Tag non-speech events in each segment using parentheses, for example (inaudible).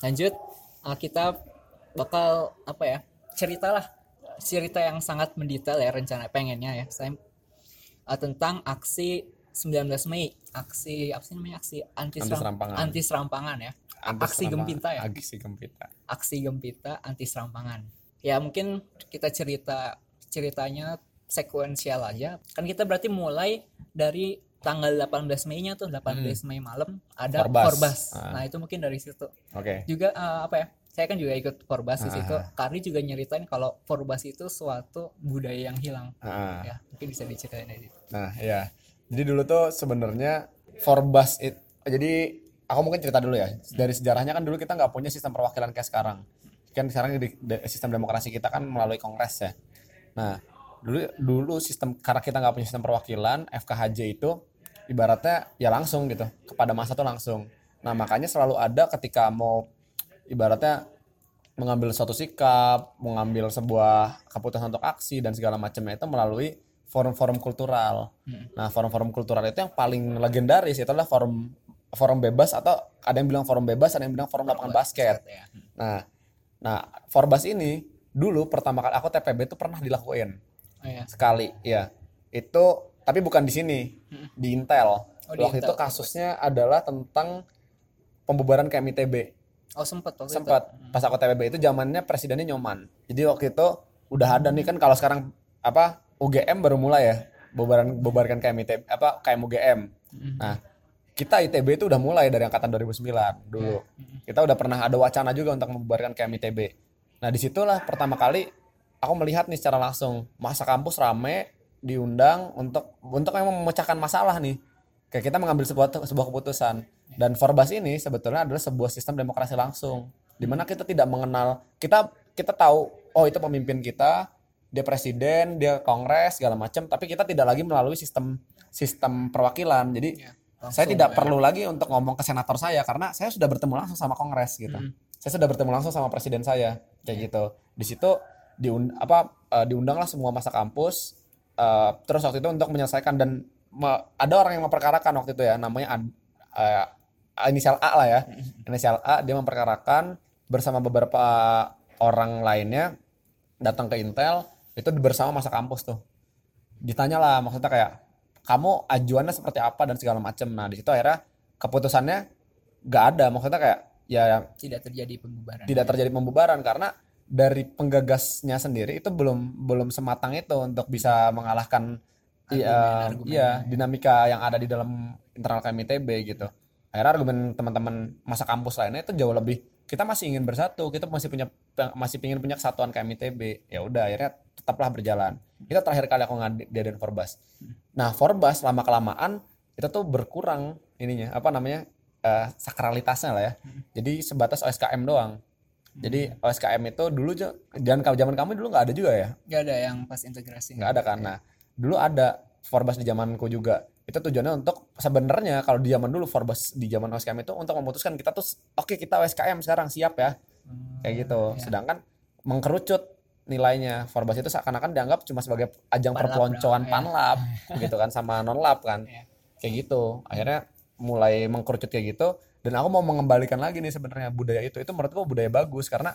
lanjut uh, kita bakal apa ya ceritalah cerita yang sangat mendetail ya rencana pengennya ya saya uh, tentang aksi 19 Mei aksi apa sih namanya aksi anti, Anti seram- serampangan. anti serampangan ya. Anti aksi gempita ya. Aksi gempita. aksi gempita anti serampangan. Ya mungkin kita cerita ceritanya sekuensial aja. Kan kita berarti mulai dari tanggal 18 Mei nya tuh 18 Mei malam ada Forbas. Forbas. Ah. Nah, itu mungkin dari situ. Oke. Juga eh, apa ya? Saya kan juga ikut Forbas di situ. Ah. Karni juga nyeritain kalau Forbas itu suatu budaya yang hilang. Ah. Ya, mungkin bisa diceritain dari situ. Nah, ya. Jadi dulu tuh sebenarnya Forbas it, jadi aku mungkin cerita dulu ya. Dari sejarahnya kan dulu kita nggak punya sistem perwakilan kayak sekarang. Kan sekarang di, de- sistem demokrasi kita kan melalui kongres ya. Nah, dulu dulu sistem karena kita nggak punya sistem perwakilan, FKHJ itu ibaratnya ya langsung gitu kepada masa tuh langsung. Nah, makanya selalu ada ketika mau ibaratnya mengambil suatu sikap, mengambil sebuah keputusan untuk aksi dan segala macamnya itu melalui forum-forum kultural. Nah, forum-forum kultural itu yang paling legendaris itu adalah forum forum bebas atau ada yang bilang forum bebas, ada yang bilang forum lapangan basket. Ya. Nah, nah Forbas ini dulu pertama kali aku TPB itu pernah dilakuin Oh ya. sekali, ya. Itu tapi bukan di sini, di Intel. Oh, di Waktu itu Intel. kasusnya adalah tentang pembubaran KMITB Oh, sempat waktu sempat pas aku TPB itu zamannya presidennya Nyoman. Jadi waktu itu udah ada nih kan kalau sekarang apa UGM baru mulai ya bubaran bubarkan KMIT apa KM UGM nah kita ITB itu udah mulai dari angkatan 2009 dulu. Kita udah pernah ada wacana juga untuk membubarkan KM ITB nah di situlah pertama kali aku melihat nih secara langsung masa kampus rame diundang untuk untuk memang memecahkan masalah nih. Kayak kita mengambil sebuah sebuah keputusan. Dan Forbas ini sebetulnya adalah sebuah sistem demokrasi langsung. Di mana kita tidak mengenal kita kita tahu oh itu pemimpin kita dia presiden dia kongres segala macam. Tapi kita tidak lagi melalui sistem sistem perwakilan. Jadi Langsung saya tidak ya. perlu lagi untuk ngomong ke senator saya. Karena saya sudah bertemu langsung sama kongres gitu. Saya sudah bertemu langsung sama presiden saya kayak gitu. Di situ diund apa eh, diundanglah semua masa kampus eh, terus waktu itu untuk menyelesaikan dan me- ada orang yang memperkarakan waktu itu ya namanya eh, inisial A lah ya. Inisial A dia memperkarakan bersama beberapa orang lainnya datang ke Intel itu bersama masa kampus tuh. Ditanya lah maksudnya kayak kamu ajuannya seperti apa dan segala macam nah di situ akhirnya keputusannya nggak ada. Maksudnya kayak ya tidak terjadi pembubaran. tidak terjadi pembubaran karena dari penggagasnya sendiri itu belum belum sematang itu untuk bisa mengalahkan i- eh, Argumen-argumen. iya dinamika yang ada di dalam internal KMITB gitu. Akhirnya argumen teman-teman masa kampus lainnya itu jauh lebih kita masih ingin bersatu, kita masih punya masih ingin punya kesatuan KMITB. Ya udah akhirnya tetaplah berjalan. Itu terakhir kali aku ngadain Forbas. Nah, Forbas lama kelamaan itu tuh berkurang ininya apa namanya eh, sakralitasnya lah ya. Jadi sebatas OSKM doang. Jadi OSKM itu dulu jangan zaman kami dulu nggak ada juga ya, Nggak ada yang pas integrasi. nggak ada kan. Nah, dulu ada Forbas di zamanku juga. Itu tujuannya untuk sebenarnya kalau di zaman dulu Forbas di zaman OSKM itu untuk memutuskan kita tuh oke kita OSKM sekarang siap ya. Kayak gitu. Sedangkan mengkerucut nilainya Forbas itu seakan-akan dianggap cuma sebagai ajang Panlab perpeloncoan ya. panlab (laughs) gitu kan sama nonlab kan. Iya. Kayak gitu. Akhirnya mulai mengkerucut kayak gitu dan aku mau mengembalikan lagi nih sebenarnya budaya itu. Itu menurutku budaya bagus karena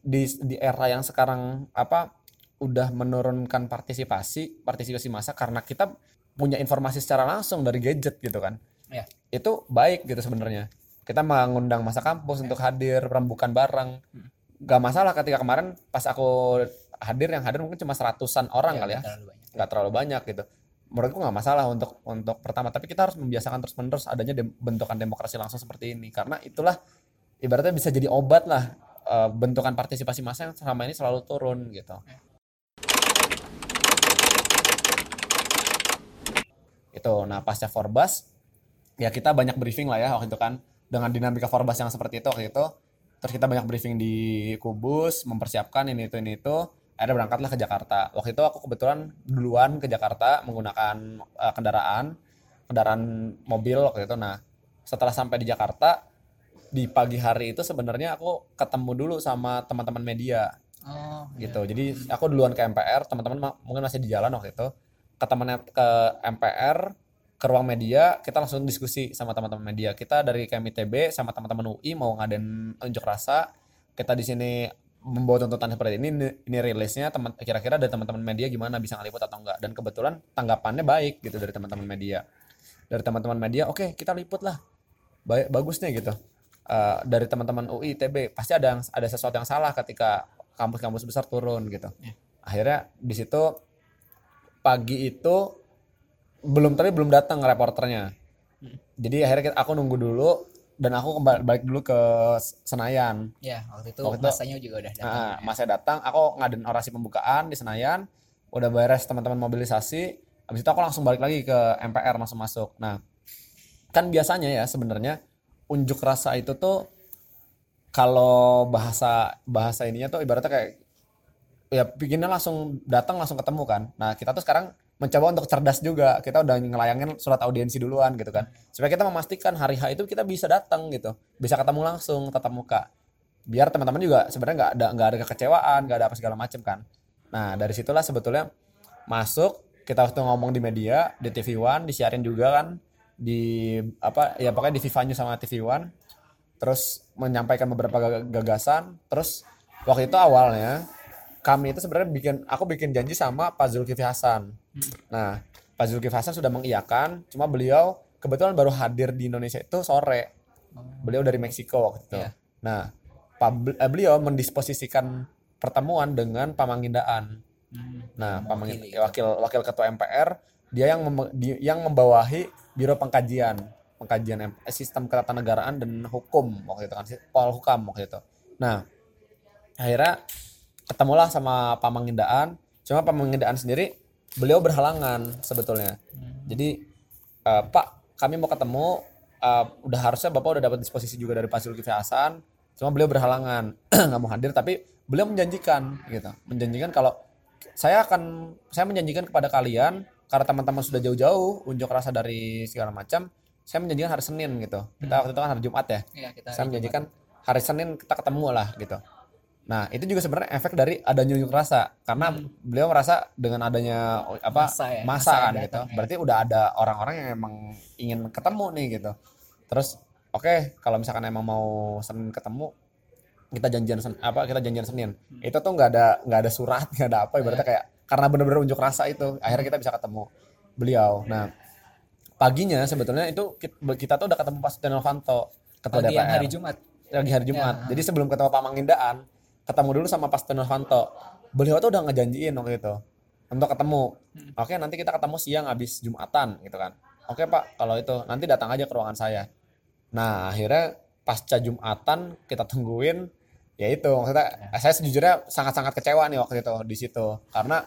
di di era yang sekarang apa udah menurunkan partisipasi, partisipasi massa karena kita punya informasi secara langsung dari gadget gitu kan. Ya. Itu baik gitu sebenarnya. Kita mengundang masa kampus untuk hadir rembukan bareng. Gak masalah ketika kemarin pas aku hadir yang hadir mungkin cuma seratusan orang kali ya Terlalu banyak. nggak terlalu banyak gitu menurutku nggak masalah untuk untuk pertama. Tapi kita harus membiasakan terus menerus adanya dem- bentukan demokrasi langsung seperti ini. Karena itulah ibaratnya bisa jadi obat lah eh, bentukan partisipasi massa yang selama ini selalu turun gitu. Itu nah pasca Forbas ya kita banyak briefing lah ya waktu itu kan dengan dinamika Forbas yang seperti itu waktu itu. Terus kita banyak briefing di Kubus mempersiapkan ini itu ini itu akhirnya berangkatlah ke Jakarta. Waktu itu aku kebetulan duluan ke Jakarta menggunakan eh, kendaraan kendaraan mobil waktu itu. Nah setelah sampai di Jakarta di pagi hari itu sebenarnya aku ketemu dulu sama teman-teman media. Oh, gitu. Jadi aku duluan ke MPR, teman-teman ma- mungkin masih di jalan waktu itu. Ke temannya ke MPR, ke ruang media kita langsung diskusi sama teman-teman media. Kita dari KMITB sama teman-teman UI mau ngadain unjuk rasa. Kita di sini membawa tuntutan seperti ini ini, ini rilisnya teman kira-kira dari teman-teman media gimana bisa ngeliput atau enggak? Dan kebetulan tanggapannya baik gitu dari teman-teman media. Dari teman-teman media oke kita liput lah. Baik bagus nih gitu. Eh, dari teman-teman UI ITB pasti ada yang ada sesuatu yang salah ketika kampus-kampus besar turun gitu. Ya. akhirnya di situ pagi itu belum tapi belum datang reporternya. Jadi akhirnya aku nunggu dulu dan aku kembali balik dulu ke Senayan ya waktu itu Waktu itu- masanya juga udah datang Nah, masnya datang, aku ngadain orasi pembukaan di Senayan, udah beres teman-teman mobilisasi, habis itu aku langsung balik lagi ke MPR langsung masuk. Nah, kan biasanya ya sebenarnya unjuk rasa itu tuh kalau bahasa bahasa ininya tuh ibaratnya kayak ya bikinnya langsung datang langsung ketemu kan. Nah, kita tuh sekarang mencoba untuk cerdas juga. Kita udah ngelayangin surat audiensi duluan gitu kan. Supaya kita memastikan hari H itu kita bisa datang gitu. Bisa ketemu langsung tatap muka biar teman-teman juga sebenarnya nggak ada nggak ada kekecewaan nggak ada apa segala macam kan nah dari situlah sebetulnya masuk kita waktu ngomong di media di TV One disiarin juga kan di apa ya pokoknya di Viva News sama TV One terus menyampaikan beberapa gag- gagasan terus waktu itu awalnya kami itu sebenarnya bikin aku bikin janji sama Pak Zulkifli Hasan. Nah Pak Zulkifli Hasan sudah mengiyakan cuma beliau kebetulan baru hadir di Indonesia itu sore. Beliau dari Meksiko waktu itu. Iya. nah Pak eh, beliau mendisposisikan pertemuan dengan Pamangindaan Hmm. Nah, pamangin- wakil wakil ketua MPR dia yang mem- di- yang membawahi Biro Pengkajian pengkajian eh, sistem ketatanegaraan dan hukum waktu itu kan Polhukam waktu itu. Nah, akhirnya ketemulah sama Pamangindaan. Cuma Pamangindaan sendiri beliau berhalangan sebetulnya. Jadi eh, Pak, kami mau ketemu eh, udah harusnya Bapak udah dapat disposisi juga dari Pak Zulkifli Hasan. Cuma beliau berhalangan (clears throat) nggak mau hadir tapi beliau menjanjikan gitu. Menjanjikan kalau saya akan saya menjanjikan kepada kalian karena teman-teman sudah jauh-jauh unjuk rasa dari segala macam saya menjanjikan hari Senin gitu kita waktu itu kan hari Jumat ya ya kita saya menjanjikan hari Senin kita ketemu lah gitu nah itu juga sebenarnya efek dari adanya unjuk rasa. Karena beliau merasa dengan adanya apa Massa ya, masa massa kan gitu. ya. berarti udah ada orang-orang yang emang ingin ketemu nih gitu. Terus oke kalau misalkan emang mau Senin ketemu kita janjian Sen- apa kita janjian Senin. Hmm. itu tuh nggak ada nggak ada surat (laughs) nggak ada apa Iya. ibaratnya kayak karena bener-bener unjuk rasa itu akhirnya kita bisa ketemu beliau. Nah paginya sebetulnya itu kita, kita tuh udah ketemu Pak Setia Novanto ketua pagi DPR hari Jumat. Lagi hari Jumat. Ya. jadi sebelum ketemu Pak Mangindaan ketemu dulu sama Pak Setia Novanto beliau tuh udah ngejanjiin waktu itu untuk ketemu. Hmm. oke nanti kita ketemu siang habis Jumatan gitu kan. Oke Pak kalau itu nanti datang aja ke ruangan saya. Nah akhirnya pasca Jumatan kita tungguin ya itu maksudnya saya sejujurnya sangat-sangat kecewa nih waktu itu di situ. Karena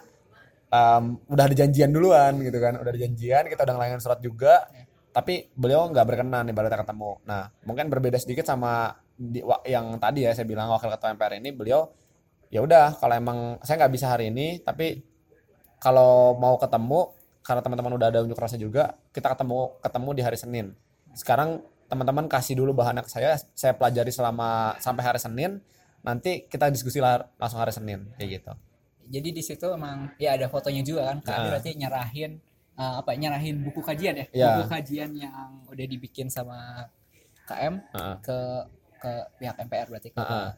em, udah ada janjian duluan gitu kan. Udah ada janjian kita udah ngelayan surat juga. Tapi beliau nggak berkenan ibaratnya ketemu. Nah mungkin berbeda sedikit sama di, yang tadi ya saya bilang wakil ketua MPR ini beliau ya udah kalau emang saya nggak bisa hari ini tapi kalau mau ketemu karena teman-teman udah ada unjuk rasa juga kita ketemu ketemu di hari Senin sekarang teman-teman kasih dulu bahannya ke saya saya pelajari selama sampai hari Senin nanti kita diskusi lah langsung hari Senin kayak gitu jadi di situ emang ya ada fotonya juga kan kami Nah. berarti nyerahin eh, apa nyerahin buku kajian ya Ya. buku kajian yang udah dibikin sama KM Heeh. ke ke pihak MPR berarti ke Heeh.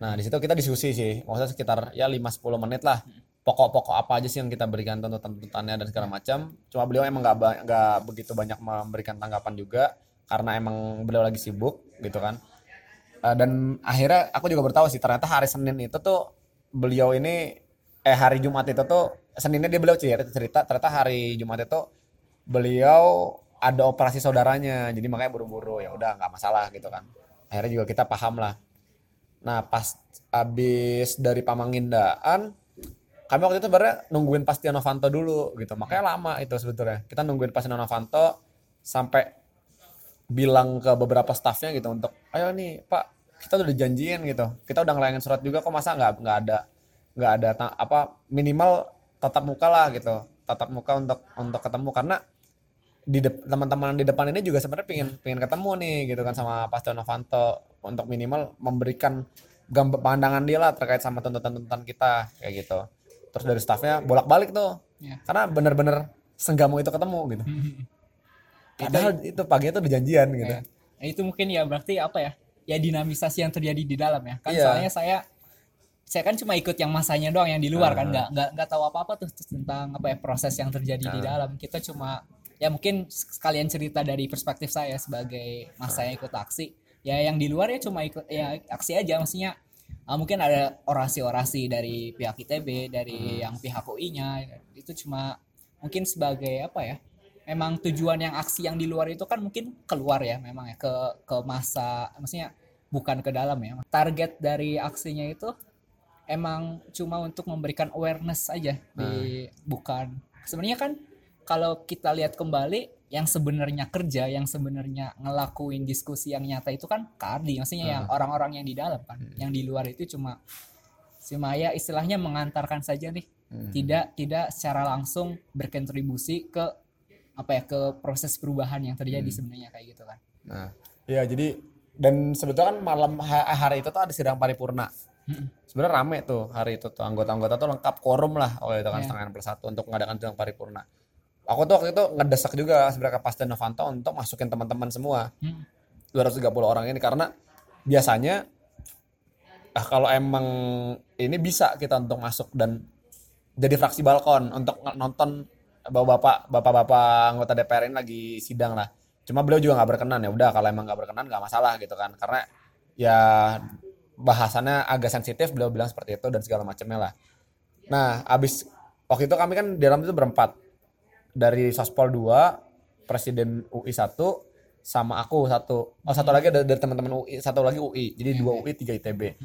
Nah, di situ kita diskusi sih. Maksudnya sekitar ya 5-10 menit lah. Pokok-pokok apa aja sih yang kita berikan tuntutan-tuntutannya dan segala macam. Cuma beliau emang nggak nggak begitu banyak memberikan tanggapan juga karena emang beliau lagi sibuk gitu kan. Eh, dan akhirnya aku juga bertahu sih ternyata hari Senin itu tuh beliau ini eh hari Jumat itu tuh Seninnya dia beliau cerita, cerita ternyata hari Jumat itu beliau ada operasi saudaranya jadi makanya buru-buru ya udah nggak masalah gitu kan akhirnya juga kita paham lah. Nah pas abis dari Pamangindaan kami waktu itu sebenarnya nungguin pas Novanto dulu gitu. Makanya lama itu sebetulnya. Kita nungguin pas Novanto sampai bilang ke beberapa staffnya gitu untuk ayo nih Pak kita udah dijanjiin gitu. Kita udah ngelayangin surat juga kok masa nggak nggak ada nggak ada apa minimal tatap muka lah gitu. Tatap muka untuk untuk ketemu. Karena di teman-teman di depan ini juga sebenarnya pengen pengen ketemu nih gitu kan sama Pak Setia Novanto untuk minimal memberikan gambar pandangan dia lah terkait sama tuntutan-tuntutan kita kayak gitu terus dari staffnya bolak-balik tuh Ya. karena bener-bener senggamu itu ketemu gitu (laughs) padahal itu pagi itu udah janjian gitu Ya. Nah, itu mungkin ya berarti apa ya? Ya dinamisasi yang terjadi di dalam ya. Kan Iya. soalnya saya saya kan cuma ikut yang masanya doang yang di luar kan Ah. nggak nggak nggak tahu apa-apa tuh tentang apa ya proses yang terjadi di Ah. dalam. Kita cuma ya mungkin sekalian cerita dari perspektif saya sebagai masa yang ikut aksi. Ya yang di luar ya cuma ikut ya aksi aja maksudnya ah, mungkin ada orasi-orasi dari pihak ITB, dari Hmm. yang pihak UI-nya itu cuma mungkin sebagai apa ya? memang tujuan yang aksi yang di luar itu kan mungkin keluar ya memang ya ke ke masa maksudnya bukan ke dalam ya target dari aksinya itu emang cuma untuk memberikan awareness aja di bukan sebenarnya kan kalau kita lihat kembali yang sebenarnya kerja yang sebenarnya ngelakuin diskusi yang nyata itu kan Kardi maksudnya yang orang-orang yang di dalam kan yang di luar itu cuma cuma ya istilahnya mengantarkan saja nih. Tidak tidak secara langsung berkontribusi ke apa ya ke proses perubahan yang terjadi sebenarnya kayak gitu kan. Nah, iya jadi dan sebetulnya kan malam ha- hari itu tuh ada sidang paripurna. Sebenarnya rame tuh hari itu tuh anggota-anggota tuh lengkap quorum lah waktu itu kan Iya. setengah enam plus satu untuk mengadakan sidang paripurna. Aku tuh waktu itu ngedesak juga sebenarnya Pak Novanto untuk masukin teman-teman semua Hmm. 230 orang ini karena biasanya ah kalau emang ini bisa kita untuk masuk dan jadi fraksi balkon untuk nonton bapak-bapak bapak-bapak anggota DPR ini lagi sidang lah. Cuma beliau juga nggak berkenan ya udah kalau emang nggak berkenan nggak masalah gitu kan karena ya bahasannya agak sensitif beliau bilang seperti itu dan segala macamnya lah. Nah abis waktu itu kami kan di dalam itu berempat dari Sospol 2 Presiden UI 1 sama aku satu. Oh satu lagi ada dari teman-teman UI satu lagi UI jadi dua UI tiga ITB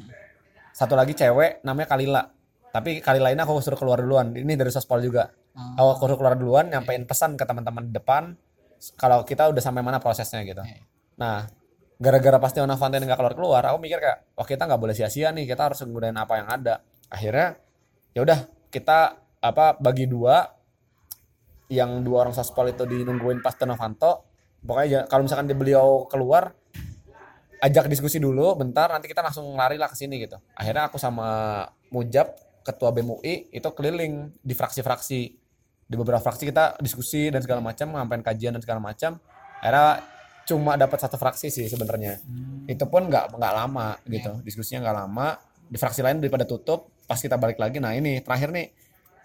satu lagi cewek namanya Kalila. Tapi Kalila ini aku suruh keluar duluan. Ini dari Sospol juga. Oh, aku suruh keluar duluan nyampein pesan ke teman-teman depan. Kalau kita udah sampai mana prosesnya gitu. Iya. nah gara-gara pasti Novanto ini nggak keluar keluar aku mikir kayak wah kita nggak boleh sia-sia nih. Kita harus menggunakan apa yang ada. Akhirnya ya udah kita apa bagi dua yang dua orang sospol itu dinungguin pas Novanto pokoknya kalau misalkan dia beliau keluar ajak diskusi dulu bentar nanti kita langsung lari lah ke sini gitu. Akhirnya aku sama Mujab ketua BEM UI itu keliling di fraksi-fraksi. Di beberapa fraksi kita diskusi dan segala macam ngapain kajian dan segala macam. Akhirnya cuma dapat satu fraksi sih sebenarnya. Itu pun nggak nggak lama gitu. Diskusinya nggak lama. Di fraksi lain daripada tutup pas kita balik lagi nah ini terakhir nih.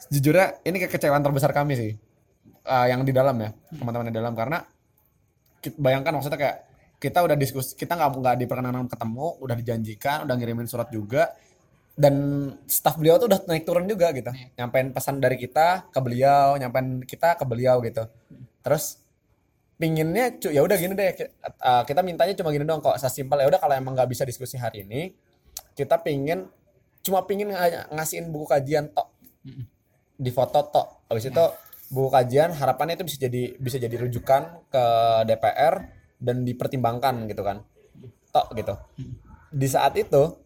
Jujurnya ini kekecewaan terbesar kami sih eh, yang di dalam ya teman-teman di dalam. Karena bayangkan maksudnya kayak kita udah diskusi kita nggak nggak diperkenalan ketemu udah dijanjikan udah ngirimin surat juga dan staf beliau tuh udah naik turun juga gitu. Iya. nyampein pesan dari kita ke beliau nyampein kita ke beliau gitu. Terus pinginnya cu ya udah gini deh uh, kita mintanya cuma gini dong kok sesimpel ya udah kalau emang nggak bisa diskusi hari ini kita pingin cuma pingin nga- ngasihin buku kajian tok. Di foto tok. Habis itu buku kajian harapannya itu bisa jadi bisa jadi rujukan ke DPR dan dipertimbangkan gitu kan. Tok gitu. Di saat itu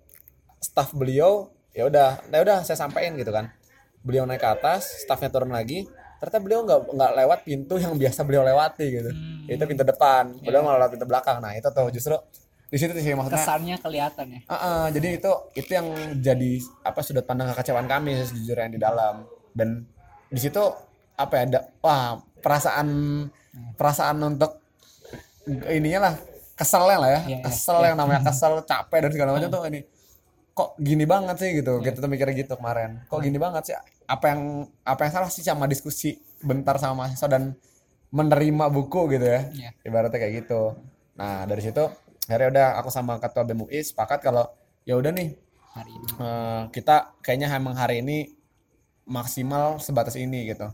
staf beliau ya udah ya udah saya sampaikan gitu kan. Beliau naik ke atas stafnya turun lagi ternyata beliau nggak nggak lewat pintu yang biasa beliau lewati gitu. Hmm. itu pintu depan. Beliau malah lewat pintu belakang. Nah itu tuh justru di situ sih maksudnya kesannya kelihatan ya? Ah, ah, jadi itu itu yang jadi apa sudut pandang kekecewaan kami sejujurnya yang di dalam. Dan di situ apa ya ada wah perasaan perasaan untuk ininya lah keselnya lah ya. Iya, iya, kesel yang namanya kesel capek dan segala macam tuh ini kok gini banget sih gitu. Kita tuh mikirnya gitu kemarin. Kok gini banget sih? Apa yang apa yang salah sih sama diskusi bentar sama mahasiswa dan menerima buku gitu ya? Iya. ibaratnya kayak gitu. Nah dari situ akhirnya udah aku sama ketua BEM UI sepakat kalau ya udah nih hari ini. eh, kita kayaknya emang hari ini maksimal sebatas ini gitu.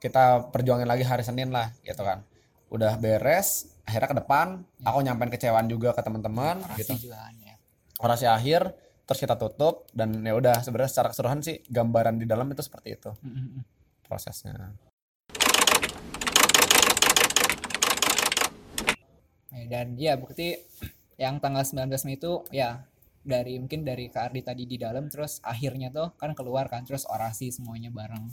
Kita perjuangin lagi hari Senin lah gitu kan. Udah beres akhirnya ke depan aku nyampein kecewaan juga ke teman-teman gitu. juga ya. Orasi akhir terus kita tutup dan ya udah sebenarnya secara keseluruhan sih gambaran di dalam itu seperti itu. Mm-mm. prosesnya. Ya, dan ya bukti yang tanggal 19 Mei itu ya dari mungkin dari Kak Ardi tadi di dalam terus akhirnya tuh kan keluar kan terus orasi semuanya bareng.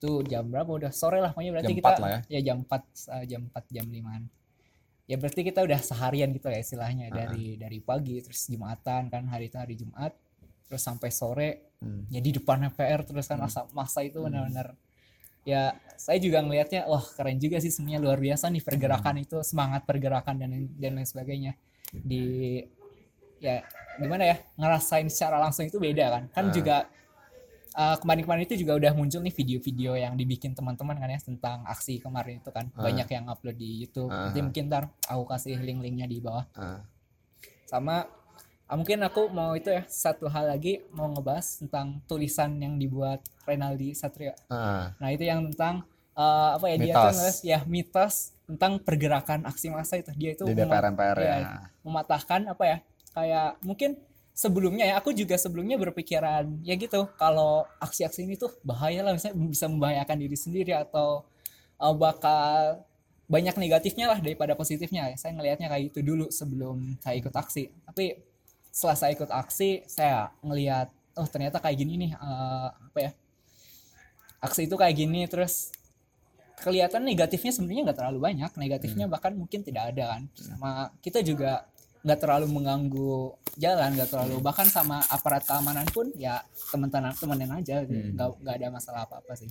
Itu jam berapa? Udah sore lah pokoknya berarti Jam kita 4 lah ya. jam 4 eh, jam 4 jam 5 ya berarti kita udah seharian gitu ya istilahnya dari dari pagi terus Jumatan kan hari itu hari Jumat terus sampai sore. Hmm. ya di depan MPR terus kan masa masa itu benar-benar. Ya saya juga ngelihatnya wah keren juga sih sebenarnya luar biasa nih pergerakan itu semangat pergerakan dan dan lain sebagainya. Di ya gimana ya ngerasain secara langsung itu beda kan kan Ah. juga uh, kemarin-kemarin itu juga udah muncul nih video-video yang dibikin teman-teman kan ya tentang aksi kemarin itu kan Ah. banyak yang upload di YouTube Ah. nanti mungkin ntar aku kasih link-linknya di bawah Ah. sama ah, mungkin aku mau itu ya satu hal lagi mau ngebahas tentang tulisan yang dibuat Renaldi Satrio Ah. nah itu yang tentang eh, apa ya dia Mitos. tuh nulis ya mitos tentang pergerakan aksi massa itu dia itu di DPR MPR ya. iya, mematahkan apa ya kayak mungkin sebelumnya ya aku juga sebelumnya berpikiran ya gitu. Kalau aksi-aksi ini tuh bahaya lah misalnya bisa membahayakan diri sendiri atau uh, bakal banyak negatifnya lah daripada positifnya. Ya saya ngelihatnya kayak gitu dulu sebelum saya ikut aksi. Tapi setelah saya ikut aksi saya ngelihat oh ternyata kayak gini nih uh, apa ya aksi itu kayak gini. Terus kelihatan negatifnya sebenarnya nggak terlalu banyak. Negatifnya bahkan mungkin tidak ada kan. Sama kita juga nggak terlalu mengganggu jalan nggak terlalu bahkan sama aparat keamanan pun ya teman-teman temenin aja. Hmm. nggak nggak ada masalah apa apa sih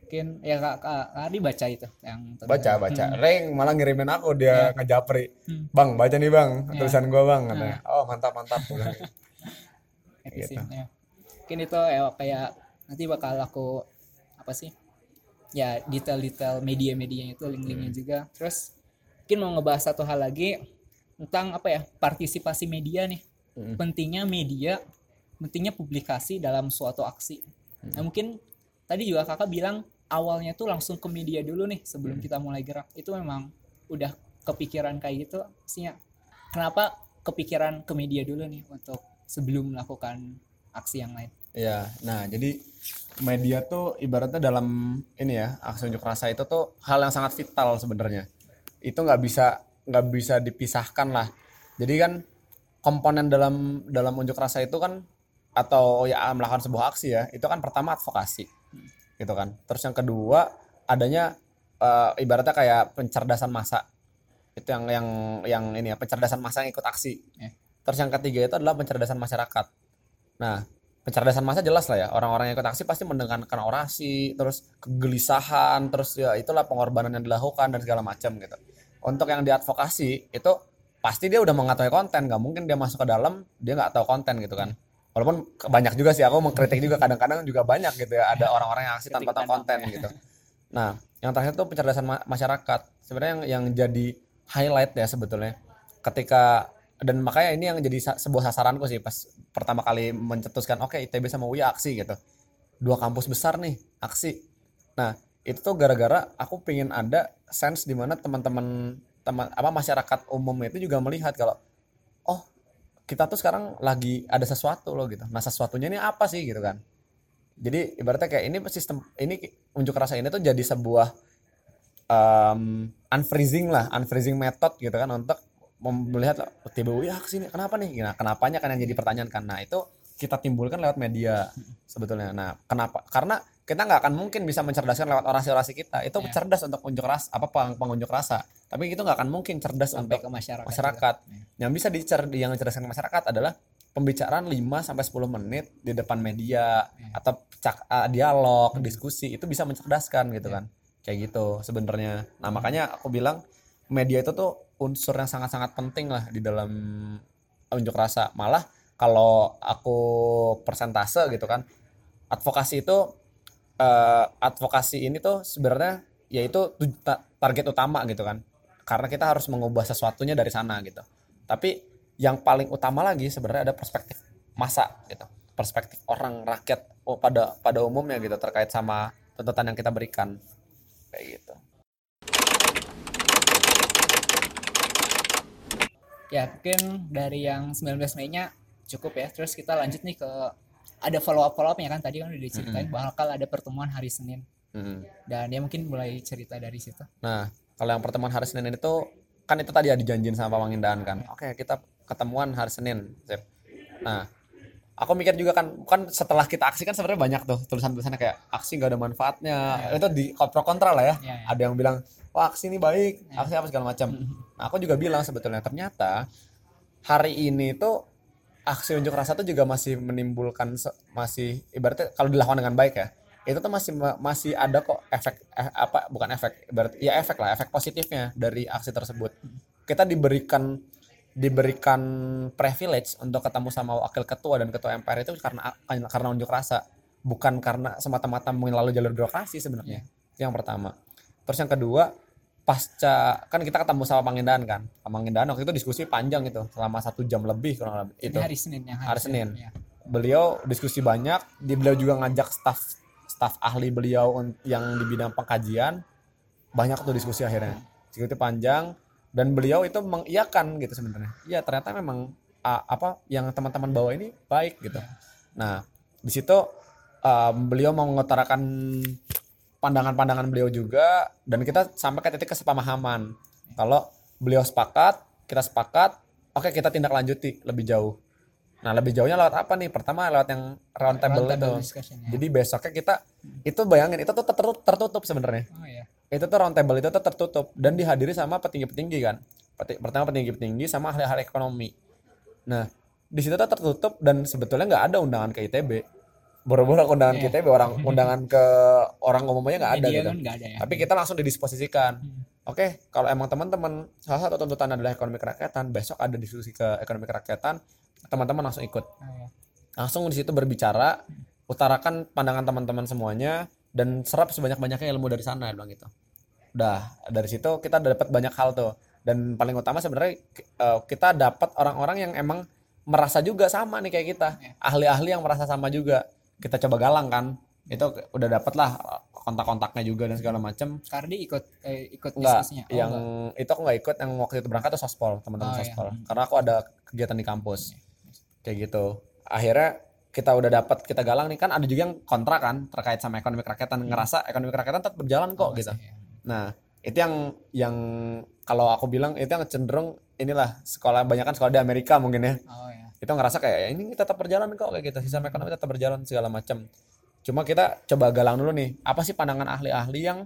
mungkin ya kak kak baca itu yang Baca, baca. Hmm. Reng malah ngirimin aku dia ngejapri. Hmm. Bang, baca nih bang, Ya. tulisan gua bang. Katanya. Oh mantap mantap. (laughs) Sih, Gitu. ya. mungkin itu ya kayak nanti bakal aku apa sih ya detail-detail media-medianya itu link-linknya juga terus mungkin mau ngebahas satu hal lagi tentang apa ya partisipasi media nih. Mm. pentingnya media pentingnya publikasi dalam suatu aksi. Nah mungkin tadi juga kakak bilang awalnya tuh langsung ke media dulu nih sebelum kita mulai gerak. Itu memang udah kepikiran kayak gitu maksudnya kenapa kepikiran ke media dulu nih untuk sebelum melakukan aksi yang lain? Iya, nah jadi media tuh ibaratnya dalam ini ya aksi unjuk rasa itu tuh hal yang sangat vital sebenarnya. Itu nggak bisa nggak bisa dipisahkan lah. Jadi kan komponen dalam dalam unjuk rasa itu kan atau ya melakukan sebuah aksi ya itu kan pertama advokasi gitu kan. Terus yang kedua adanya eh, ibaratnya kayak pencerdasan massa itu yang yang yang ini ya pencerdasan massa yang ikut aksi. Ya. Terus yang ketiga itu adalah pencerdasan masyarakat. Nah, pencerdasan massa jelas lah ya orang-orang yang ikut aksi pasti mendengarkan orasi terus kegelisahan terus ya itulah pengorbanan yang dilakukan dan segala macam gitu untuk yang diadvokasi itu pasti dia udah mengetahui konten. Nggak mungkin dia masuk ke dalam dia nggak tahu konten gitu kan. Walaupun banyak juga sih aku mengkritik juga. Kadang-kadang juga banyak gitu ya ada orang-orang yang aksi tanpa tahu konten gitu. Nah yang terakhir tuh pencerdasan ma- masyarakat. Sebenarnya yang, yang jadi highlight ya sebetulnya ketika dan makanya ini yang jadi sa- sebuah sasaranku sih pas pertama kali mencetuskan oke ITB sama UI aksi gitu. Dua kampus besar nih aksi. Nah itu tuh gara-gara aku pengen ada sense di mana teman-teman teman apa masyarakat umum itu juga melihat kalau oh kita tuh sekarang lagi ada sesuatu loh gitu. Nah sesuatunya ini apa sih gitu kan. Jadi ibaratnya kayak ini sistem ini unjuk rasa ini tuh jadi sebuah um, unfreezing lah unfreezing method gitu kan untuk melihat TBU ya ke sini kenapa nih? Nah kenapanya kan yang jadi pertanyaan kan. Nah itu kita timbulkan lewat media sebetulnya. Nah kenapa? Karena kita nggak akan mungkin bisa mencerdaskan lewat orasi-orasi kita itu Ya. cerdas untuk unjuk rasa apa peng- pengunjuk rasa tapi itu nggak akan mungkin cerdas sampai untuk ke masyarakat masyarakat. Ya. yang bisa dicer yang dicerdaskan ke masyarakat adalah pembicaraan 5 sampai 10 menit di depan media Ya. atau cak, uh, dialog, diskusi itu bisa mencerdaskan gitu Ya. kan. Kayak gitu sebenarnya. Nah, makanya aku bilang media itu tuh unsur yang sangat-sangat penting lah di dalam unjuk rasa. Malah kalau aku persentase gitu kan. Advokasi itu eh, advokasi ini tuh sebenarnya yaitu target utama gitu kan. Karena kita harus mengubah sesuatunya dari sana gitu. Tapi yang paling utama lagi sebenarnya ada perspektif masa gitu perspektif orang rakyat oh, pada pada umumnya gitu terkait sama tuntutan yang kita berikan kayak gitu ya mungkin dari yang 19 Mei-nya cukup ya terus kita lanjut nih ke ada follow up follow upnya kan tadi kan udah diceritain bakal ada pertemuan hari Senin. Mm. dan dia mungkin mulai cerita dari situ. Nah kalau yang pertemuan hari Senin itu kan itu tadi ya dijanjin sama Pak Mangindaan kan. Oke kita ketemuan hari Senin Sip. nah aku mikir juga kan kan setelah kita aksi kan sebenarnya banyak tuh tulisan-tulisannya kayak aksi nggak ada manfaatnya. Itu di pro kontra lah ya. Ya, ya. ada yang bilang wah aksi ini baik aksi apa segala macam. Nah, aku juga bilang sebetulnya ternyata hari ini tuh aksi unjuk rasa tuh juga masih menimbulkan masih ibaratnya kalau dilakukan dengan baik ya itu tuh masih masih ada kok efek eh, apa bukan efek berarti ya efek lah efek positifnya dari aksi tersebut. Kita diberikan diberikan privilege untuk ketemu sama wakil ketua dan ketua MPR itu karena karena unjuk rasa bukan karena semata-mata melalui jalur birokrasi sebenarnya itu yang pertama. Terus yang kedua pasca kan kita ketemu sama Pangindahan kan Pangindahan waktu itu diskusi panjang itu selama satu jam lebih kurang lebih itu Ini hari Senin ya. hari Senin. ya. beliau diskusi banyak di beliau juga ngajak staf staf ahli beliau yang di bidang pengkajian banyak tuh diskusi akhirnya diskusi panjang dan beliau itu mengiyakan gitu sebenarnya ya ternyata memang apa yang teman-teman bawa ini baik gitu nah di situ um, beliau mau mengutarakan pandangan-pandangan beliau juga dan kita sampai ke titik kesepamahaman. Kalau beliau sepakat kita sepakat oke kita tindak lanjuti lebih jauh. Nah lebih jauhnya lewat apa nih? Pertama lewat yang round table itu. ya. jadi besoknya kita itu bayangin itu tuh tertutup, tertutup sebenarnya. Oh ya. itu tuh round table itu tuh tertutup dan dihadiri sama petinggi-petinggi kan. Pertama petinggi-petinggi sama ahli-ahli ekonomi. Nah di situ tuh tertutup dan sebetulnya nggak ada undangan ke ITB boro-boro undangan Iya. ITB orang (laughs) undangan ke orang umumnya nggak ada Media gitu. kan ada ya. tapi kita langsung didisposisikan. Oke kalau emang teman-teman salah satu tuntutan adalah ekonomi kerakyatan. Besok ada diskusi ke ekonomi kerakyatan teman-teman langsung ikut. Oh, ya. langsung di situ berbicara utarakan pandangan teman-teman semuanya dan serap sebanyak-banyaknya ilmu dari sana bilang gitu. Udah dari situ kita dapat banyak hal tuh. Dan paling utama sebenarnya eh, kita dapat orang-orang yang emang merasa juga sama nih kayak kita. Ahli-ahli yang merasa sama juga kita coba galang kan. Itu udah dapat lah kontak-kontaknya juga dan segala macam Kardi ikut eh, ikut enggak diskusinya. Oh, yang enggak. itu aku nggak ikut yang waktu itu berangkat tuh sospol teman-teman Oh, iya. sospol. Karena aku ada kegiatan di kampus. Kayak gitu. Akhirnya kita udah dapat kita galang nih. Kan ada juga yang kontra kan terkait sama ekonomi kerakyatan. Ngerasa ekonomi kerakyatan tetap berjalan kok gitu. Ya. nah itu yang yang kalau aku bilang itu yang cenderung inilah sekolah banyak kan sekolah di Amerika mungkin ya. Oh ya. Itu ngerasa kayak "Ya, ini tetap berjalan kok kayak gitu. Sistem ekonomi tetap berjalan segala macam cuma kita coba galang dulu nih apa sih pandangan ahli-ahli yang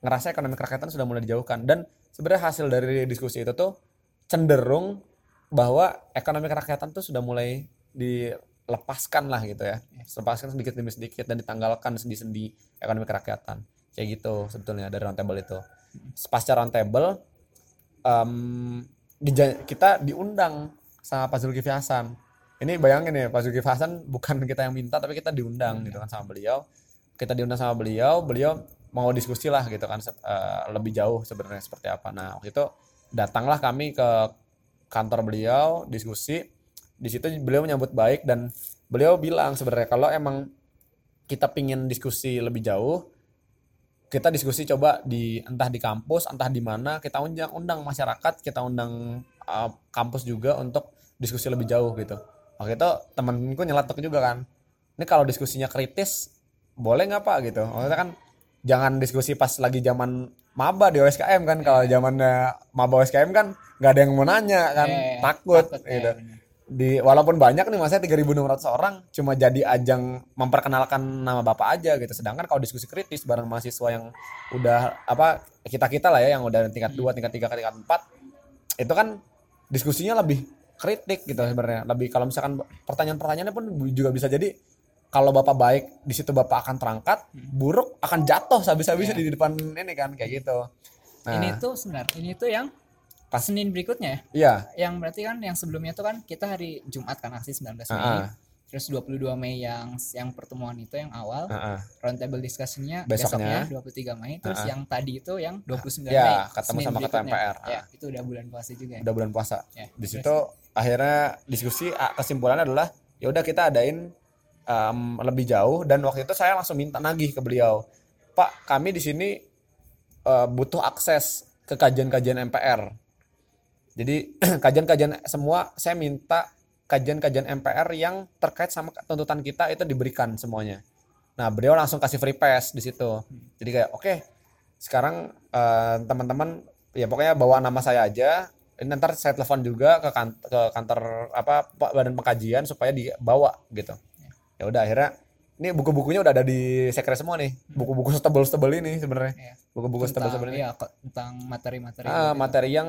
ngerasa ekonomi kerakyatan sudah mulai dijauhkan? Dan sebenarnya hasil dari diskusi itu tuh cenderung bahwa ekonomi kerakyatan tuh sudah mulai dilepaskan lah gitu ya. Lepaskan sedikit demi sedikit dan ditanggalkan sendi-sendi ekonomi kerakyatan. Kayak gitu sebetulnya dari roundtable itu. Pasca roundtable em, dija- kita diundang sama Pak Zulkifli Hasan. Ini bayangin ya Pak Zulkifli Hasan bukan (laughs) kita yang minta tapi kita diundang gitu kan sama beliau. Kita diundang sama beliau beliau mau diskusi lah gitu kan eh, lebih jauh sebenarnya seperti apa. Nah waktu itu datanglah kami ke kantor beliau diskusi. Di situ beliau menyambut baik dan beliau bilang sebenarnya kalau emang kita pingin diskusi lebih jauh kita diskusi coba di entah di kampus entah di mana kita undang undang masyarakat kita undang uh, kampus juga untuk diskusi lebih jauh gitu. Waktu itu temanku nyeletuk juga kan. Ini kalau diskusinya kritis boleh nggak pak? Gitu. Maksudnya kan jangan diskusi pas lagi zaman maba di OSKM kan. Kalau zamannya maba OSKM kan nggak ada yang mau nanya kan. Eh, takut, takut, gitu. ya, bener. di walaupun banyak nih masanya 3.600 orang cuma jadi ajang memperkenalkan nama bapak aja gitu. Sedangkan kalau diskusi kritis bareng mahasiswa yang udah apa kita kita lah ya yang udah tingkat 2 tingkat 3 tingkat 4 itu kan diskusinya lebih kritik gitu sebenarnya lebih kalau misalkan pertanyaan-pertanyaannya pun juga bisa jadi kalau bapak baik di situ bapak akan terangkat buruk akan jatuh habis-habisnya di depan ini kan kayak gitu nah Ini tuh sebenarnya ini tuh yang Pas- Senin berikutnya ya. iya Yang berarti kan yang sebelumnya tuh kan kita hari Jumat kan aksi 19 Mei. Ah. Terus 22 Mei yang yang pertemuan itu yang awal. Heeh. roundtable discussion-nya Besoknya. besoknya 23 Mei terus Ah. yang tadi itu yang 29 Ya, Mei ketemu Senin sama ketua. MPR. ya itu udah bulan puasa juga ya udah bulan puasa Ya, di situ akhirnya diskusi ah, kesimpulannya adalah ya udah kita adain em, lebih jauh dan waktu itu saya langsung minta nagih ke beliau Pak kami di sini eh, butuh akses ke kajian-kajian MPR jadi (clears throat) kajian-kajian semua saya minta kajian-kajian MPR yang terkait sama tuntutan kita itu diberikan semuanya. Nah beliau langsung kasih free pass di situ. Jadi kayak oke sekarang eh, teman-teman ya pokoknya bawa nama saya aja ini ntar saya telepon juga ke, kan- ke kantor apa Pak badan pengkajian supaya dibawa gitu. Ya udah akhirnya ini buku-bukunya udah ada di sekre semua nih. Buku-buku setebel-setebel ini sebenarnya. Iya. buku-buku setebel-setebel ini. iya, tentang materi-materi Ah, gitu. materi yang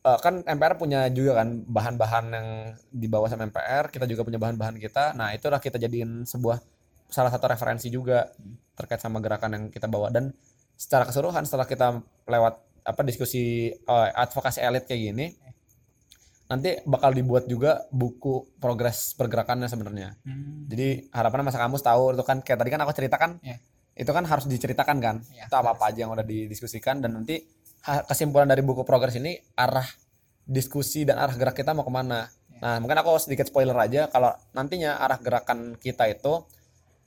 eh, kan MPR punya juga kan bahan-bahan yang dibawa sama MPR kita juga punya bahan-bahan kita. Nah itulah kita jadiin sebuah salah satu referensi juga terkait sama gerakan yang kita bawa. Dan secara keseluruhan setelah kita lewat apa diskusi eh, advokasi elit kayak gini nanti bakal dibuat juga buku progres pergerakannya sebenarnya Hmm. jadi harapannya masa kampus tahu itu kan kayak tadi kan aku ceritakan Iya. itu kan harus diceritakan kan Iya, itu apa apa aja yang udah didiskusikan dan nanti kesimpulan dari buku progres ini arah diskusi dan arah gerak kita mau ke mana Iya. nah mungkin aku sedikit spoiler aja kalau nantinya arah gerakan kita itu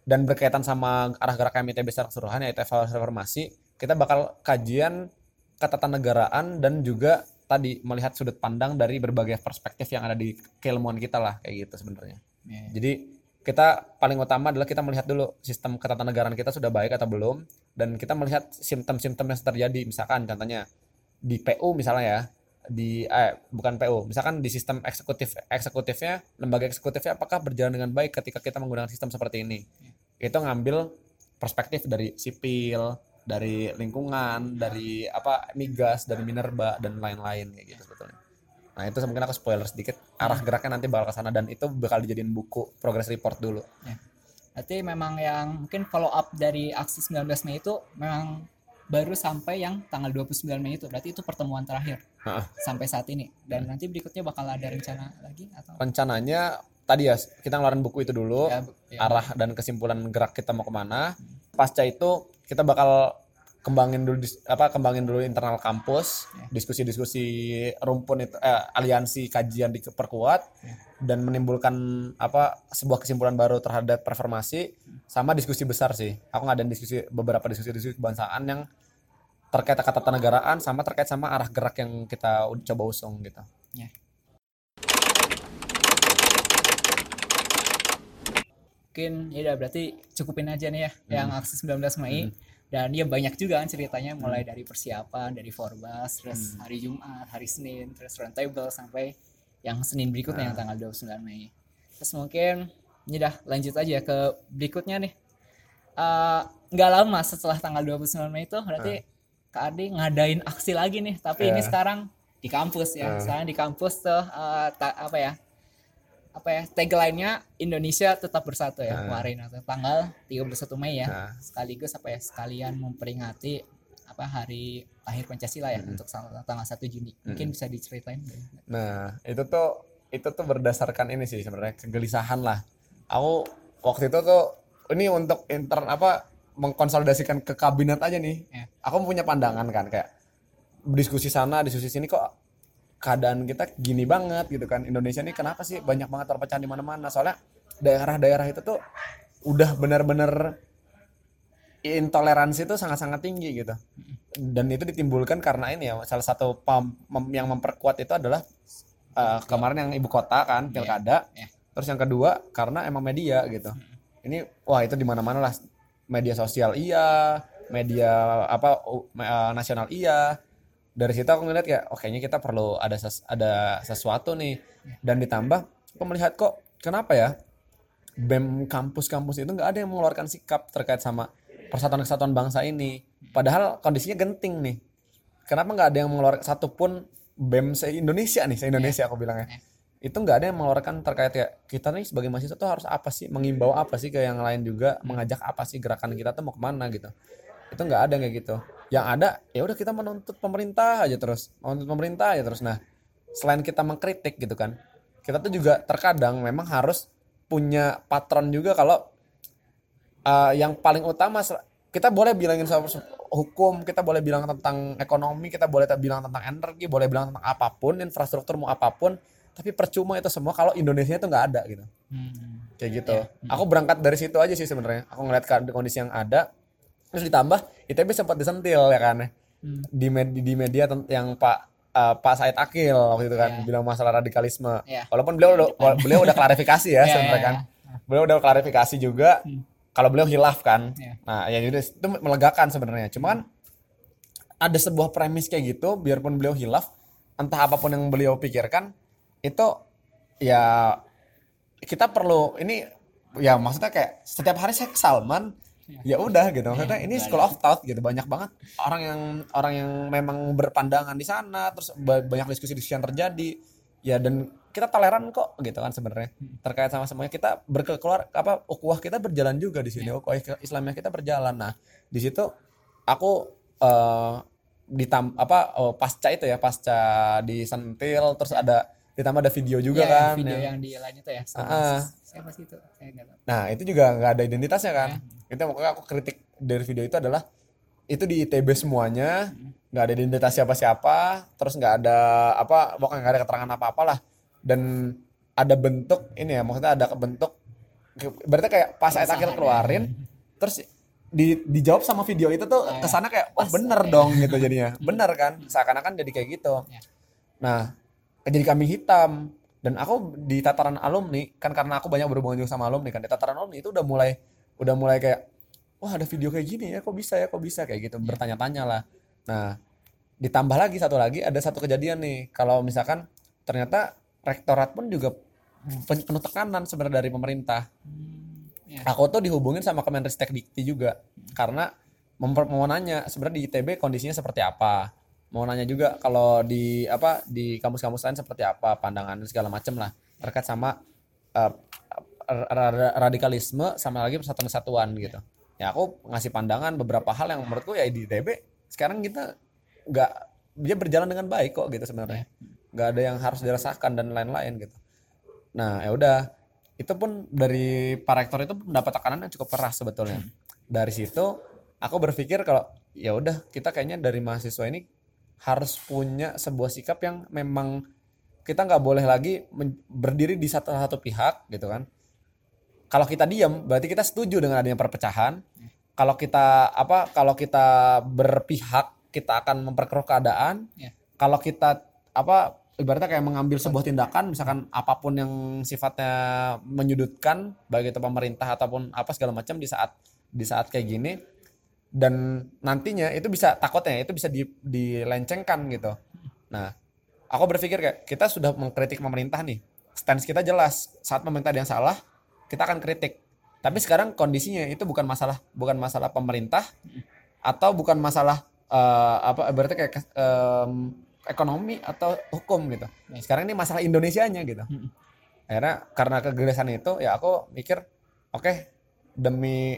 dan berkaitan sama arah gerak KMIT besar keseluruhan yaitu evaluasi reformasi kita bakal kajian ketatanegaraan dan juga tadi melihat sudut pandang dari berbagai perspektif yang ada di keilmuan kita lah kayak gitu sebenarnya. Iya. jadi kita paling utama adalah kita melihat dulu sistem ketatanegaraan kita sudah baik atau belum dan kita melihat simptom-simptom yang terjadi. Misalkan contohnya di PU misalnya ya di eh bukan PU misalkan di sistem eksekutif eksekutifnya lembaga eksekutifnya apakah berjalan dengan baik ketika kita menggunakan sistem seperti ini? Itu ngambil perspektif dari sipil dari lingkungan dari apa migas dari minerba dan lain-lain kayak gitu sebetulnya nah itu mungkin aku spoiler sedikit arah geraknya nanti bakal ke sana dan itu bakal dijadiin buku progress report dulu Berarti memang yang mungkin follow up dari aksi 19 Mei itu memang baru sampai yang tanggal 29 Mei itu. Berarti itu pertemuan terakhir Heeh. sampai saat ini. Dan nanti berikutnya bakal ada rencana lagi atau rencananya tadi ya kita ngeluarin buku itu dulu Ya, ya. arah dan kesimpulan gerak kita mau ke mana pasca itu kita bakal kembangin dulu apa kembangin dulu internal kampus Ya. diskusi-diskusi rumpun itu eh, aliansi kajian diperkuat Ya. dan menimbulkan apa sebuah kesimpulan baru terhadap reformasi sama diskusi besar sih aku ngadain diskusi beberapa diskusi-diskusi kebangsaan yang terkait kata negaraan sama terkait sama arah gerak yang kita coba usung gitu Ya. Mungkin ya udah berarti cukupin aja nih ya yang aksi 19 Mei. Dan ya banyak juga kan ceritanya mulai dari persiapan, dari Forbas, terus hari Jumat, hari Senin, terus roundtable sampai yang Senin berikutnya yang tanggal 29 Mei. Terus mungkin ini dah lanjut aja ke berikutnya nih. Eh, nggak lama setelah tanggal 29 Mei itu berarti Kak Adi ngadain aksi lagi nih, tapi ini Ya. sekarang di kampus ya. Ya. Sekarang di kampus tuh eh, ta- apa ya? Apa ya? Tagline-nya Indonesia tetap bersatu ya Ya. kemarin atau tanggal 31 Mei ya. Nah. Sekaligus apa ya? Sekalian memperingati apa hari lahir Pancasila ya untuk sang- tanggal 1 Juni. Mungkin bisa diceritain. Nah, itu tuh itu tuh berdasarkan ini sih sebenarnya kegelisahan lah. Aku waktu itu tuh ini untuk intern apa mengkonsolidasikan ke kabinet aja nih. Ya. Aku punya pandangan kan kayak diskusi sana, diskusi sini kok keadaan kita gini banget gitu kan. Indonesia ini kenapa sih banyak banget perpecahan di mana-mana? Soalnya daerah-daerah itu tuh udah benar-benar intoleransi itu sangat-sangat tinggi gitu. Dan itu ditimbulkan karena ini ya salah satu mem- yang memperkuat itu adalah eh, kemarin yang ibu kota kan pilkada. Iya. Terus yang kedua karena emang media gitu. Ini wah itu di mana-mana lah media sosial iya, media apa u- me- eh, nasional iya. Dari situ aku ngeliat kayak oh kayaknya kita perlu ada ses- ada sesuatu nih. Dan ditambah aku melihat kok kenapa ya BEM kampus-kampus itu nggak ada yang mengeluarkan sikap terkait sama persatuan kesatuan bangsa ini. Padahal kondisinya genting nih. Kenapa nggak ada yang mengeluarkan satupun BEM se Indonesia nih, se Indonesia aku bilangnya. Iya. Itu nggak ada yang mengeluarkan terkait ya kita nih sebagai mahasiswa tuh harus apa sih, mengimbau apa sih ke yang lain juga, mengajak apa sih gerakan kita tuh mau ke mana gitu. Itu nggak ada kayak gitu. Yang ada ya udah kita menuntut pemerintah aja terus, menuntut pemerintah aja terus. Nah, selain kita mengkritik gitu kan, kita tuh juga terkadang memang harus punya patron juga kalau uh, yang paling utama kita boleh bilangin soal hukum, kita boleh bilang tentang ekonomi, kita boleh bilang tentang energi, boleh bilang tentang apa pun, infrastruktur mau apa pun, tapi percuma itu semua kalau Indonesia itu nggak ada gitu. Hmm. Kayak gitu. Aku berangkat dari situ aja sih sebenarnya. Aku ngeliat kondisi yang ada, terus ditambah ITB sempat disentil ya kan Hmm. di media, di media yang Pak uh, Pak Said Akil waktu itu kan Iya. bilang masalah radikalisme. Iya. Walaupun beliau udah, beliau udah klarifikasi ya (laughs) Iya, sebenarnya iya, kan. Beliau udah klarifikasi juga kalau beliau hilaf kan. Iya. Nah, ya jadi itu melegakan sebenarnya. Cuma kan ada sebuah premis kayak gitu biarpun beliau hilaf entah apa pun yang beliau pikirkan itu ya kita perlu ini ya maksudnya kayak setiap hari saya ke Salman ya udah gitu maksudnya ini school of thought gitu banyak banget orang yang orang yang memang berpandangan di sana terus ba- banyak diskusi-diskusi yang terjadi. Ya dan kita toleran kok gitu kan sebenarnya. Terkait sama semuanya kita berkeluar apa ukhuwah kita berjalan juga di sini ukhuwah Islamnya kita berjalan. Nah di situ aku eh ditam apa oh, pasca itu ya pasca disentil terus ada ditambah ada video juga Ya, kan video yang- yang di lain itu ya sama Ah. siapa sih itu saya nggak tahu Nah itu juga nggak ada identitasnya kan. Itu makanya aku kritik dari video itu adalah itu di ITB semuanya nggak ada identitas siapa-siapa, terus nggak ada apa, pokoknya nggak ada keterangan apa-apa lah. Dan ada bentuk ini ya, maksudnya ada bentuk berarti kayak pas ayat akhir keluarin, terus di, dijawab sama video itu tuh Ya, ke sana kayak oh bener ya. dong gitu jadinya, bener kan, (laughs) seakan-akan jadi kayak gitu. Ya. Nah jadi kambing hitam. Dan aku di tataran alumni kan karena aku banyak berhubungan juga sama alumni kan di tataran alumni itu udah mulai udah mulai kayak wah ada video kayak gini ya kok bisa ya kok bisa? Kayak gitu bertanya-tanya lah. Nah ditambah lagi satu lagi ada satu kejadian nih. Kalau misalkan ternyata rektorat pun juga pen- penuh tekanan sebenarnya dari pemerintah. Ya. aku tuh dihubungin sama Kemenristek Dikti juga karena mau nanya sebenarnya di ITB kondisinya seperti apa mau nanya juga kalau di apa di kampus-kampus lain seperti apa pandangan dan segala macem lah. Terkait sama ra- radikalisme sama lagi persatuan kesatuan gitu. Ya aku ngasih pandangan beberapa hal yang menurutku ya di ITB sekarang kita nggak dia berjalan dengan baik kok gitu sebenarnya. Nggak ada yang harus dirasakan dan lain-lain gitu. Nah ya udah. Itu pun dari para rektor itu mendapat tekanan yang cukup keras sebetulnya. Dari situ aku berpikir kalau ya udah kita kayaknya dari mahasiswa ini harus punya sebuah sikap yang memang kita nggak boleh lagi berdiri di satu satu pihak gitu kan. Kalau kita diam berarti kita setuju dengan adanya perpecahan. Kalau kita apa kalau kita berpihak kita akan memperkeruh keadaan. Ya. kalau kita apa ibaratnya kayak mengambil sebuah tindakan misalkan apa pun yang sifatnya menyudutkan baik itu pemerintah ataupun apa segala macam di saat di saat kayak gini dan nantinya itu bisa takutnya itu bisa di, dilencengkan gitu. Nah aku berpikir kayak kita sudah mengkritik pemerintah nih. Stance kita jelas. Saat pemerintah ada yang salah kita akan kritik. Tapi sekarang kondisinya itu bukan masalah bukan masalah pemerintah atau bukan masalah eh, apa berarti kayak em, ekonomi atau hukum gitu. Sekarang ini masalah Indonesianya gitu. Mm. akhirnya karena kegelisahan itu ya aku mikir oke demi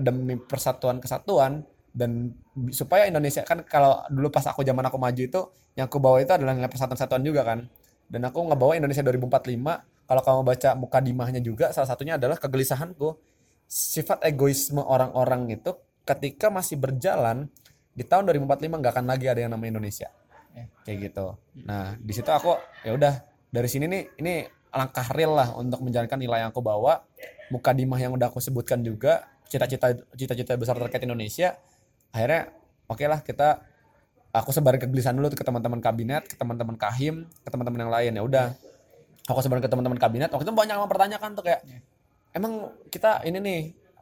demi persatuan kesatuan dan supaya Indonesia kan kalau dulu pas aku zaman aku maju itu yang aku bawa itu adalah nilai persatuan kesatuan juga kan. Dan aku ngebawa Indonesia 2045 kalau kamu baca mukadimahnya juga salah satunya adalah kegelisahanku. Sifat egoisme orang-orang itu ketika masih berjalan di tahun 2045 nggak akan lagi ada yang namanya Indonesia. Ya. kayak gitu. Nah di situ aku ya udah dari sini nih ini langkah real lah untuk menjalankan nilai yang aku bawa. Mukadimah yang udah aku sebutkan juga cita-cita cita-cita besar terkait Indonesia akhirnya oke lah kita aku sebarin kegelisahan dulu ke teman-teman kabinet ke teman-teman kahim ke teman-teman yang lain ya udah. Aku sebarin ke teman-teman kabinet waktu itu banyak yang mempertanyakan tuh kayak emang kita ini nih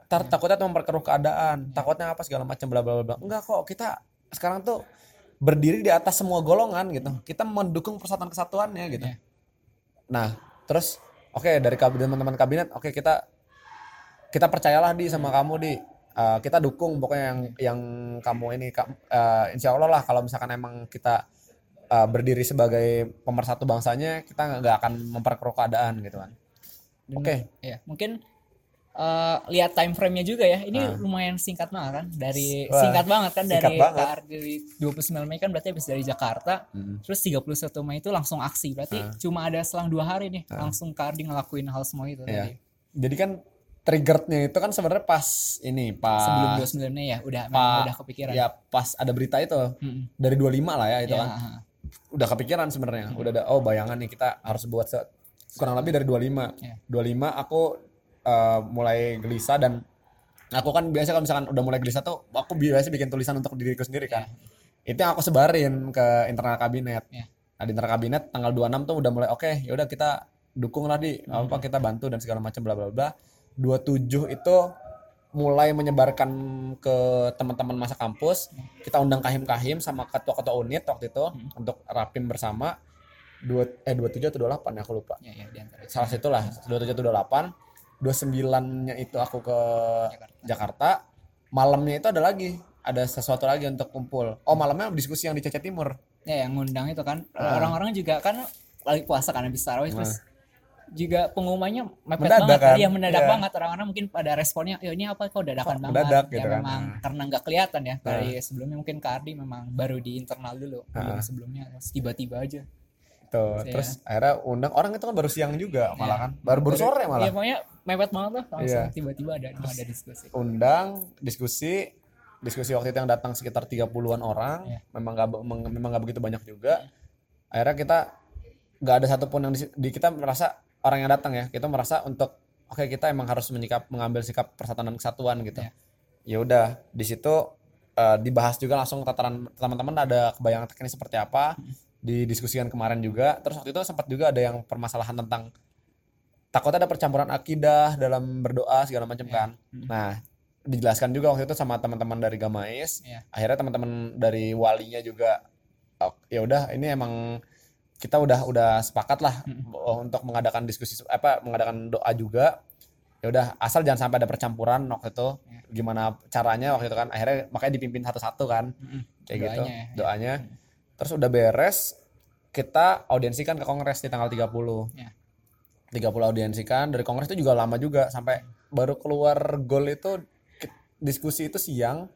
tar, takutnya tuh memperkeruh keadaan takutnya apa segala macam bla bla bla enggak kok kita sekarang tuh berdiri di atas semua golongan gitu. Kita mendukung persatuan kesatuannya gitu. Iya. nah terus oke dari kabinet teman-teman kabinet oke kita kita percayalah di sama kamu di Eh, kita dukung pokoknya yang yang kamu ini eh, insya Allah lah kalau misalkan emang kita eh, berdiri sebagai pemersatu bangsanya kita nggak akan memperkeruh keadaan gitu kan oke ya mungkin eh, lihat time frame-nya juga ya ini Ah. lumayan singkat banget kan dari Wah, singkat banget kan singkat dari banget. Dari 29 Mei kan berarti habis dari Jakarta Mm. terus 31 Mei itu langsung aksi berarti Ah. cuma ada selang dua hari nih langsung Kardi ngelakuin hal semua itu Iya. tadi jadi kan triggernya itu kan sebenarnya pas ini pas sebelum 29 Mei ya udah Pak- udah kepikiran ya pas ada berita itu Mm-mm. dari 25 lah ya itu Ya, kan ah. udah kepikiran sebenarnya udah ada oh bayangan nih kita harus buat se- kurang lebih dari 25 Ya. 25 aku eh, mulai gelisah dan aku kan biasa kalau misalkan udah mulai gelisah tuh aku biasa bikin tulisan untuk diriku sendiri kan itu yang aku sebarin ke internal kabinet Ya. nah di internal kabinet tanggal 26 tuh udah mulai oke ya udah kita dukung lah di Hmm. apa kita bantu dan segala macam bla bla bla 27 itu mulai menyebarkan ke teman-teman masa kampus. Kita undang kahim-kahim sama ketua-ketua unit waktu itu Hmm. untuk rapim bersama. Dua eh 27 atau 28 ya aku lupa. Ya ya salah situlah 27 atau 28 29 nya itu aku ke Jakarta. Jakarta. Malamnya itu ada lagi ada sesuatu lagi untuk kumpul. Oh malamnya diskusi yang di Caca Timur. Ya yang ngundang itu kan. Ah. orang-orang juga kan lagi puasa kan habis tarawih terus juga pengumumannya mepet Mendadak banget kan? ya mendadak Iya. banget orang-orang mungkin pada responnya ya ini apa kok dadakan Kok banget mendadak ya gitu kan? memang Nah. karena nggak kelihatan ya dari sebelumnya mungkin Kardi memang baru di internal dulu belum Ah. sebelumnya terus tiba-tiba aja Tuh, Iya. terus akhirnya undang orang itu kan baru siang juga malah kan. Baru baru sore malah. ya pokoknya mepet banget lah langsung Iya. tiba-tiba ada ada diskusi undang diskusi diskusi waktu itu yang datang sekitar 30-an orang Iya. memang gak memang gak begitu banyak juga akhirnya kita nggak ada satupun yang di, di- kita merasa orang yang datang ya kita merasa untuk oke kita emang harus menyikap mengambil sikap persatuan dan kesatuan gitu. Ya udah di situ eh, dibahas juga langsung tataran teman-teman ada kebayangan teknis seperti apa didiskusikan kemarin juga. Terus waktu itu sempat juga ada yang permasalahan tentang takutnya ada percampuran akidah dalam berdoa segala macam Iya. kan. Nah dijelaskan juga waktu itu sama teman-teman dari Gamais. Iya. akhirnya teman-teman dari walinya juga oh, ya udah ini emang kita udah udah sepakat lah oh, untuk mengadakan diskusi apa mengadakan doa juga. Ya udah asal jangan sampai ada percampuran waktu itu. Iya. gimana caranya waktu itu kan akhirnya makanya dipimpin satu-satu kan. Mm-mm. kayak gitu Doanya ya. doanya. Terus udah beres kita audiensikan ke kongres di tanggal 30 Ya. 30 audiensikan dari kongres itu juga lama juga sampai baru keluar gol itu diskusi itu siang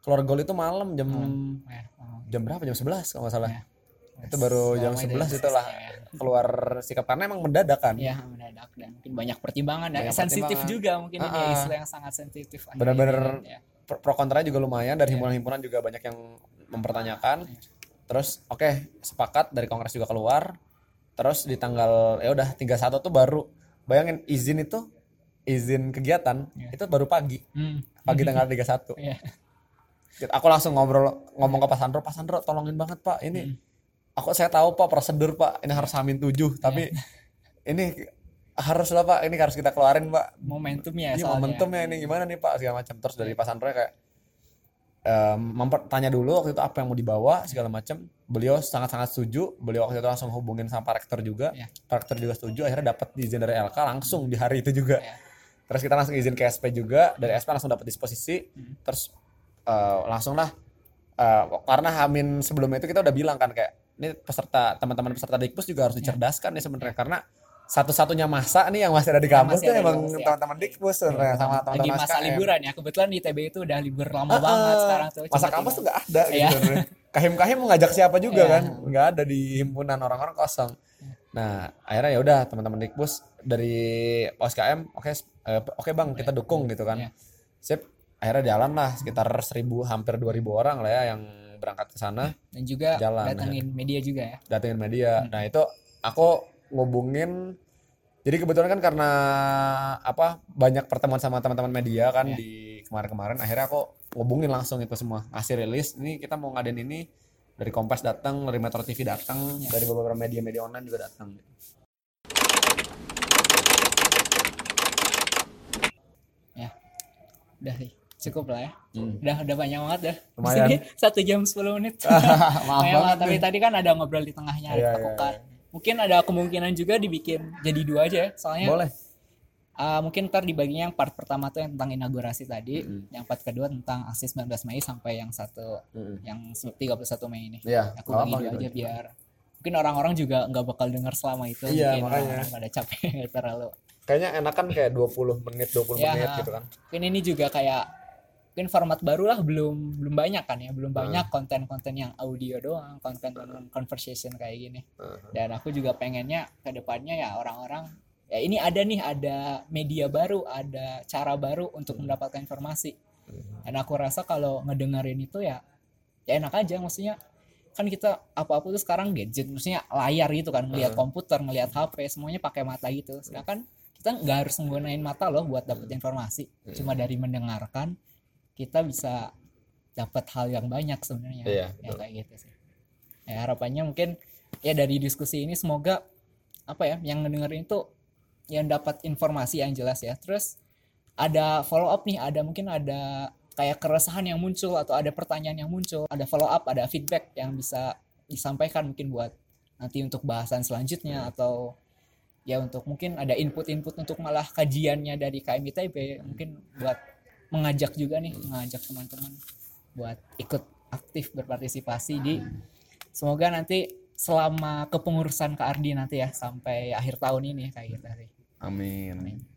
keluar gol itu malam jam Hmm, ya, jam berapa? Jam 11 kalau nggak salah. Ya. Itu baru jam Lama itu 11 ya ya. keluar sikap karena emang mendadak kan ya mendadak dan mungkin banyak pertimbangan dan Banyak sensitif pertimbangan. juga mungkin ini Ah, ah. isu yang sangat sensitif Bener-bener dan, ya. pro, kontranya juga lumayan dari Iya. himpunan-himpunan juga banyak yang mempertanyakan terus oke sepakat dari kongres juga keluar terus di tanggal ya udah 31 tuh baru bayangin izin itu izin kegiatan Iya. itu baru pagi Hmm. pagi tanggal (laughs) 31 Iya. aku langsung ngobrol ngomong ke Pak Sandro Pak Sandro tolongin banget Pak ini Hmm. Aku saya tahu Pak prosedur Pak. Ini harus hamin tujuh tapi (laughs) ini harus lah Pak. Ini harus kita keluarin Pak. Momentumnya ini soalnya. momentumnya ini gimana nih Pak? Segala macam. Terus dari Pak Sandro kayak em, mempertanya dulu waktu itu apa yang mau dibawa segala macam. Beliau sangat-sangat setuju. Beliau waktu itu langsung hubungin sama Pak Rektor juga. Iya. Pak Rektor juga setuju. Akhirnya dapat izin dari LK langsung di hari itu juga. Iya. terus kita langsung izin ke SP juga. Dari SP langsung dapat disposisi. Hmm. terus eh, langsung lah eh, karena Hamin sebelumnya itu kita udah bilang kan kayak ini peserta teman-teman peserta Dikpus juga harus dicerdaskan nih sebenarnya karena satu-satunya masa nih yang masih ada di Yang kampus tuh emang kampus, ya. teman-teman Dikpus sebenarnya sama lagi teman-teman masa SKM. liburan ya kebetulan di TB itu udah libur lama banget sekarang tuh masa kampus tuh nggak ada Iya. gitu kahim-kahim mau ngajak siapa juga Iya. kan nggak ada di himpunan orang-orang kosong nah akhirnya ya udah teman-teman Dikpus dari OSKM oke eh, oke bang kita dukung gitu kan Iya. sip akhirnya jalan lah sekitar 1000 hampir 2000 orang lah ya yang berangkat ke sana dan juga Jalan, datengin media juga ya datengin media. Nah itu aku ngubungin. Jadi kebetulan kan karena apa banyak pertemuan sama teman-teman media kan Iya. di kemarin-kemarin. Akhirnya aku ngubungin langsung itu semua. Ngasih rilis. Ini kita mau ngadain ini dari Kompas datang, dari Metro TV datang, Iya. dari beberapa media-media online juga datang. udah sih cukup lah ya Hmm. udah udah banyak banget dah Di (laughs) Lumayan. sini satu jam 10 menit (laughs) Maaf banget lah, tapi tadi kan ada ngobrol di tengahnya iya, ketakutan. iya. mungkin ada kemungkinan juga dibikin jadi dua aja ya soalnya Boleh. uh, mungkin ntar dibaginya yang part pertama tuh yang tentang inaugurasi tadi Mm-mm. yang part kedua tentang aksi 19 Mei sampai yang satu Mm-mm. yang 31 Mei ini Iya. aku bagi dua gitu. aja biar mungkin orang-orang juga nggak bakal dengar selama itu Iya, mungkin makanya. orang-orang pada capek (laughs) terlalu Kayaknya enakan kayak 20 menit, 20 Ya, menit gitu kan. mungkin ini juga kayak mungkin format baru lah belum belum banyak kan ya. Belum Hmm. banyak konten-konten yang audio doang konten conversation kayak gini. Hmm. dan aku juga pengennya ke depannya ya orang-orang ya ini ada nih ada media baru ada cara baru untuk mendapatkan informasi. Dan aku rasa kalau ngedengerin itu ya ya enak aja. Maksudnya kan kita apa-apa tuh sekarang gadget maksudnya layar gitu kan ngelihat komputer ngelihat HP semuanya pakai mata gitu. Sedangkan kita nggak harus menggunakan mata loh buat dapat informasi. Cuma dari mendengarkan kita bisa dapat hal yang banyak sebenarnya. Iya, ya betul. kayak gitu sih. Ya harapannya mungkin ya dari diskusi ini semoga apa ya yang ngedengerin itu yang dapat informasi yang jelas ya. Terus ada follow up nih ada mungkin ada kayak keresahan yang muncul atau ada pertanyaan yang muncul ada follow up ada feedback yang bisa disampaikan mungkin buat nanti untuk bahasan selanjutnya atau ya untuk mungkin ada input-input untuk malah kajiannya dari KMITB mungkin buat mengajak juga nih mengajak teman-teman buat ikut aktif berpartisipasi di semoga nanti selama kepengurusan Kak Ardi nanti ya sampai akhir tahun ini kayak gitu sih. Amin.